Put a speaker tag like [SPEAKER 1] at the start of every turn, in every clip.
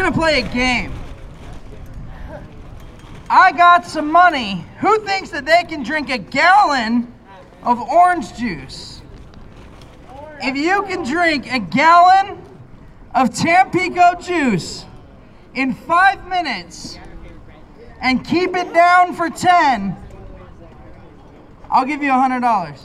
[SPEAKER 1] gonna play a game. I got some money. Who thinks that they can drink a gallon of orange juice? If you can drink a gallon of Tampico juice in five minutes and keep it down for 10, I'll give you a $100.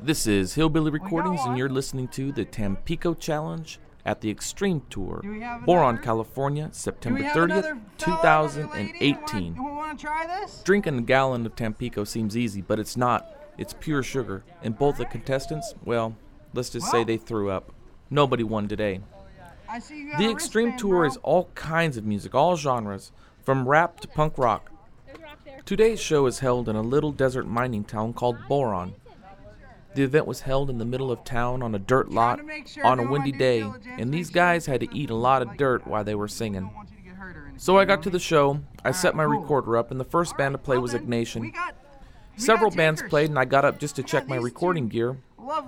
[SPEAKER 2] This is Hillbilly Recordings, and you're listening to the Tampico Challenge at the Extreme Tour,
[SPEAKER 1] Do we have
[SPEAKER 2] Boron. California, September 30th,
[SPEAKER 1] another fellow or lady?
[SPEAKER 2] 2018.
[SPEAKER 1] You want to try this?
[SPEAKER 2] Drinking a gallon of Tampico seems easy, but it's not. It's pure sugar. And both the contestants, well, let's just say they threw up. Nobody won today.
[SPEAKER 1] I see you got
[SPEAKER 2] The Extreme Tour
[SPEAKER 1] bro.
[SPEAKER 2] is all kinds of music, all genres, from rap to punk rock. Today's show is held in a little desert mining town called Boron. The event was held in the middle of town on a dirt lot
[SPEAKER 1] sure
[SPEAKER 2] on a windy day, and these guys had to eat a lot of dirt while they were singing.
[SPEAKER 1] don't want you to get hurt or anything,
[SPEAKER 2] So I got to the show, I set my recorder up, and the first band to play was
[SPEAKER 1] Well, then,
[SPEAKER 2] Ignation.
[SPEAKER 1] we got- we
[SPEAKER 2] Several bands played, and I got up just to check my recording gear.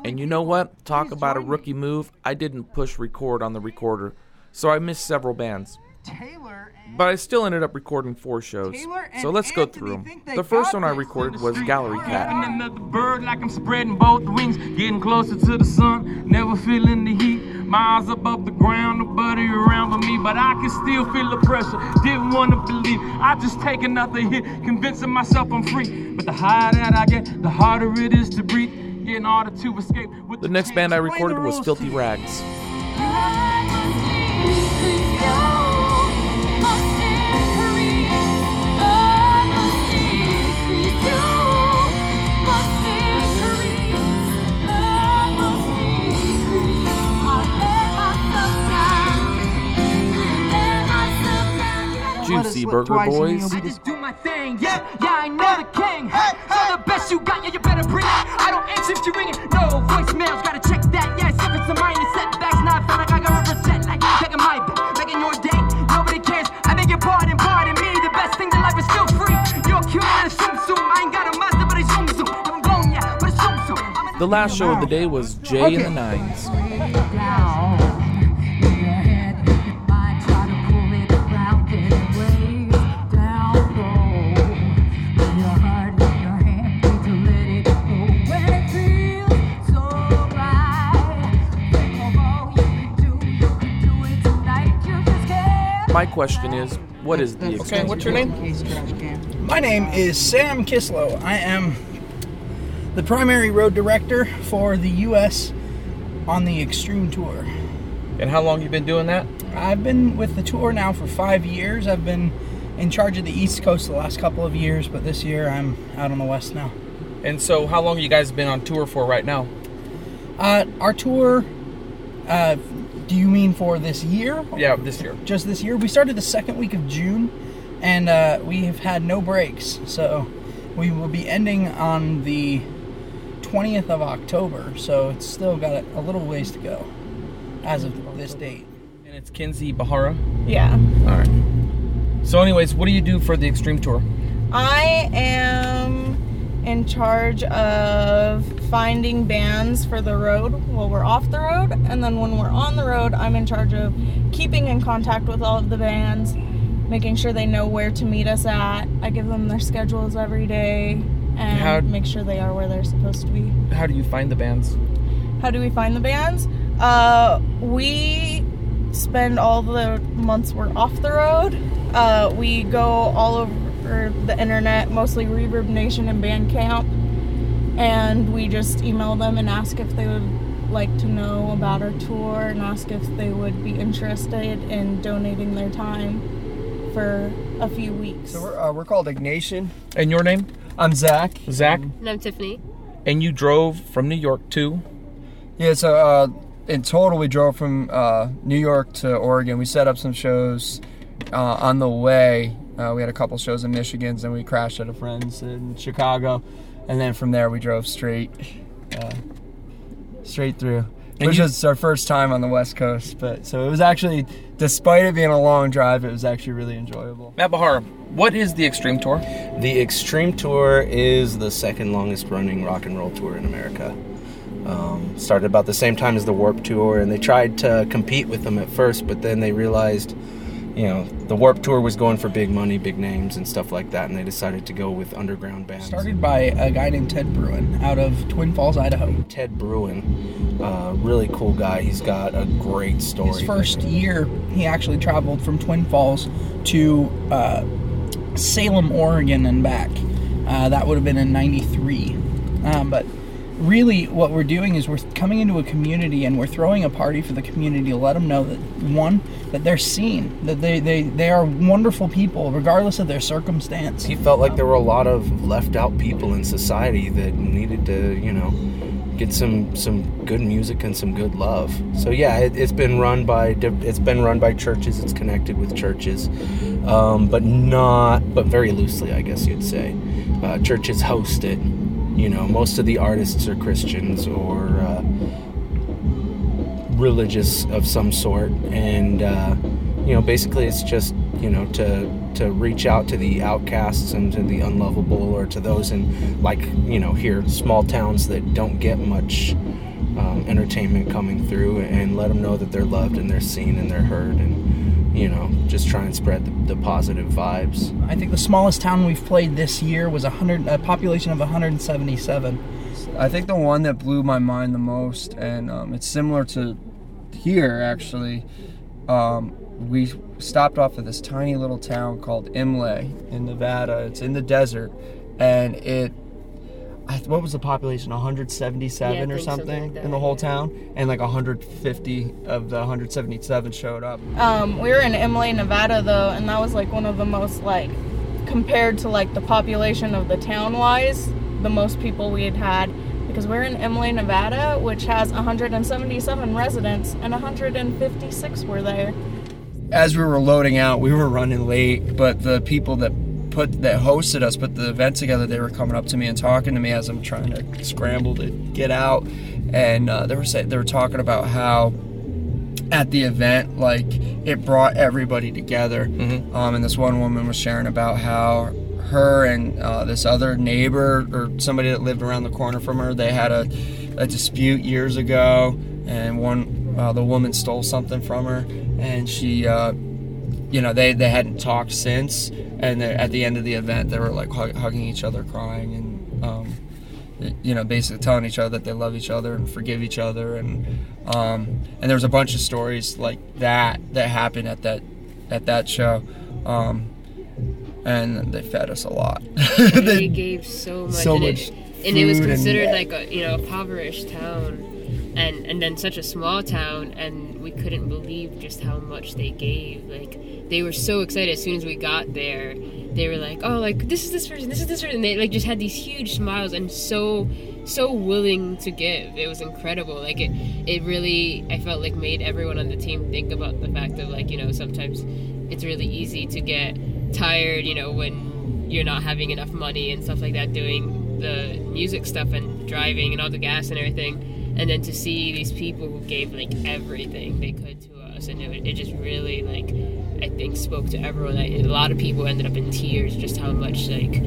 [SPEAKER 2] And you know what? Talk about a rookie move. I didn't push record on the recorder, so I missed several bands.
[SPEAKER 1] Taylor and
[SPEAKER 2] But I still ended up recording four shows. So let's go through them. The first one I recorded was Gallery Cat.
[SPEAKER 3] Another bird like I'm spreading both wings, getting closer to the sun, never feeling the heat. Miles above the ground, nobody around but me, but I can still feel the pressure. Didn't want to believe, I just take another hit, convincing myself I'm free. But the higher that I get, the harder it is to breathe. Yeah, in order to escape. With
[SPEAKER 2] The next band I recorded was Filthy
[SPEAKER 1] to me.
[SPEAKER 2] Rags. Burger
[SPEAKER 1] twice
[SPEAKER 2] Boys.
[SPEAKER 3] I just do my thing, yeah, yeah, I know the king. hey So the best you got, yeah, you better bring it. I don't answer if you ring it. No voicemails, gotta check that. Yes, if it's a minor setbacks, now I feel like I gotta represent, like taking my back, making your day. Nobody cares. I beg your pardon, pardon me. The best thing to life is still free. You're cute and a zoom zoom. I ain't got a Mazda, but a zoom zoom. Haven't blown yet, but a zoom zoom.
[SPEAKER 2] The last show of the day was Jay and the Nines. My question is, what is the Extreme
[SPEAKER 4] what's your name?
[SPEAKER 1] Case trash can.
[SPEAKER 4] My name is Sam Kislow. I am the primary road director for the U.S. on the Extreme Tour.
[SPEAKER 2] And how long you been doing that?
[SPEAKER 4] I've been with the tour now for five years. I've been in charge of the East Coast the last couple of years, but this year I'm out on the West now.
[SPEAKER 2] And so, how long you guys been on tour for right now?
[SPEAKER 4] Uh, our tour, uh, do you mean for this year?
[SPEAKER 2] Yeah, this year.
[SPEAKER 4] Just this year? We started the second week of June, and uh, we have had no breaks. So we will be ending on the 20th of October. So it's still got a, a little ways to go as of this date.
[SPEAKER 2] And it's Kinsey Bahara.
[SPEAKER 5] Yeah.
[SPEAKER 2] All right. So, anyways, what do you do for the Extreme Tour?
[SPEAKER 5] I am in charge of finding bands for the road while we're off the road. And then when we're on the road, I'm in charge of keeping in contact with all of the bands, making sure they know where to meet us at. I give them their schedules every day and
[SPEAKER 2] How-
[SPEAKER 5] make sure they are where they're supposed to be.
[SPEAKER 2] How do you find the bands?
[SPEAKER 5] How do we find the bands? Uh, we spend all the months we're off the road. Uh, we go all over the internet, mostly Reverb Nation and Bandcamp, and we just email them and ask if they would like to know about our tour and ask if they would be interested in donating their time for a few weeks.
[SPEAKER 6] So we're, uh, we're called Ignation.
[SPEAKER 2] And your name?
[SPEAKER 6] I'm Zach.
[SPEAKER 2] Zach.
[SPEAKER 7] And I'm Tiffany.
[SPEAKER 2] And you drove from New York to?
[SPEAKER 6] Yeah, so uh, in total, we drove from uh, New York to Oregon. We set up some shows uh, on the way. Uh, we had a couple shows in Michigan, and we crashed at a friend's in Chicago, and then from there we drove straight, uh, straight through.
[SPEAKER 2] And
[SPEAKER 6] Which
[SPEAKER 2] you-
[SPEAKER 6] was our first time on the West Coast, but so it was actually, despite it being a long drive, it was actually really enjoyable.
[SPEAKER 2] Matt Bahara, what is the Extreme Tour?
[SPEAKER 8] The Extreme Tour is the second longest running rock and roll tour in America.
[SPEAKER 7] Um, started about the same time as the Warp Tour, and they tried to compete with them at first, but then they realized, you know, the Warp Tour was going for big money, big names, and stuff like that, and they decided to go with underground bands.
[SPEAKER 4] Started by a guy named Ted Bruin out of Twin Falls, Idaho.
[SPEAKER 7] Ted Bruin, uh, really cool guy. He's got a great story.
[SPEAKER 4] His first year, he actually traveled from Twin Falls to uh, Salem, Oregon, and back. Uh, that would have been in '93. Um, but really, what we're doing is we're coming into a community and we're throwing a party for the community to let them know that one, that they're seen, that they they, they are wonderful people regardless of their circumstance.
[SPEAKER 7] he felt like there were a lot of left out people in society that needed to, you know, get some some good music and some good love. So yeah, it, it's been run by it's been run by churches. It's connected with churches, um, but not but very loosely, I guess you'd say. Uh, churches host it. You know, most of the artists are Christians or uh, religious of some sort, and uh, you know, basically, it's just you know to to reach out to the outcasts and to the unlovable, or to those in like you know here small towns that don't get much um, entertainment coming through, and let them know that they're loved and they're seen and they're heard, and you know, just try and spread the, the positive vibes.
[SPEAKER 4] I think the smallest town we've played this year was a hundred, a population of 177.
[SPEAKER 6] I think the one that blew my mind the most, and um, it's similar to here actually. Um, we stopped off at this tiny little town called Imlay in Nevada. It's in the desert, and it. I, what was the population? 177
[SPEAKER 8] Yeah,
[SPEAKER 6] or
[SPEAKER 8] something
[SPEAKER 6] something
[SPEAKER 8] like
[SPEAKER 6] in the whole town, and like 150 of the 177 showed up.
[SPEAKER 5] Um, we were in Imlay, Nevada, though, and that was like one of the most like compared to like the population of the town wise, the most people we had had because we're in Imlay, Nevada, which has 177 residents and 156 were there.
[SPEAKER 6] as we were loading out, we were running late, but the people that put that hosted us put the event together. They were coming up to me and talking to me as I'm trying to scramble to get out, and uh, they were saying they were talking about how at the event like it brought everybody together. Um, and this one woman was sharing about how her and uh, this other neighbor or somebody that lived around the corner from her they had a, a dispute years ago and one uh, the woman stole something from her and she uh, you know they, they hadn't talked since. And at the end of the event they were like hug, hugging each other crying and um, you know basically telling each other that they love each other and forgive each other. And um, and there was a bunch of stories like that that happened at that at that show. Um, and they fed us a lot.
[SPEAKER 8] They gave so much,
[SPEAKER 6] so
[SPEAKER 8] and,
[SPEAKER 6] much
[SPEAKER 8] it, and it was
[SPEAKER 6] food and-
[SPEAKER 8] considered like a you know impoverished town, and and then such a small town, and we couldn't believe just how much they gave. Like they were so excited as soon as we got there. They were like, oh, like this is this person, this is this person. And they like just had these huge smiles and so so willing to give. It was incredible. Like it it really I felt like made everyone on the team think about the fact of like you know sometimes it's really easy to get tired. You know when you're not having enough money and stuff like that doing the music stuff and driving and all the gas and everything and then to see these people who gave like everything they could to us and it, it just really like i think spoke to everyone I, a lot of people ended up in tears just how much like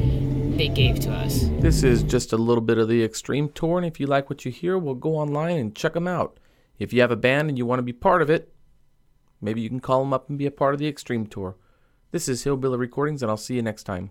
[SPEAKER 8] they gave to us
[SPEAKER 2] This is just a little bit of the Extreme Tour, and if you like what you hear, we'll go online and check them out. If you have a band and you want to be part of it, maybe you can call them up and be a part of the Extreme Tour. This is Hillbilly Recordings, and I'll see you next time.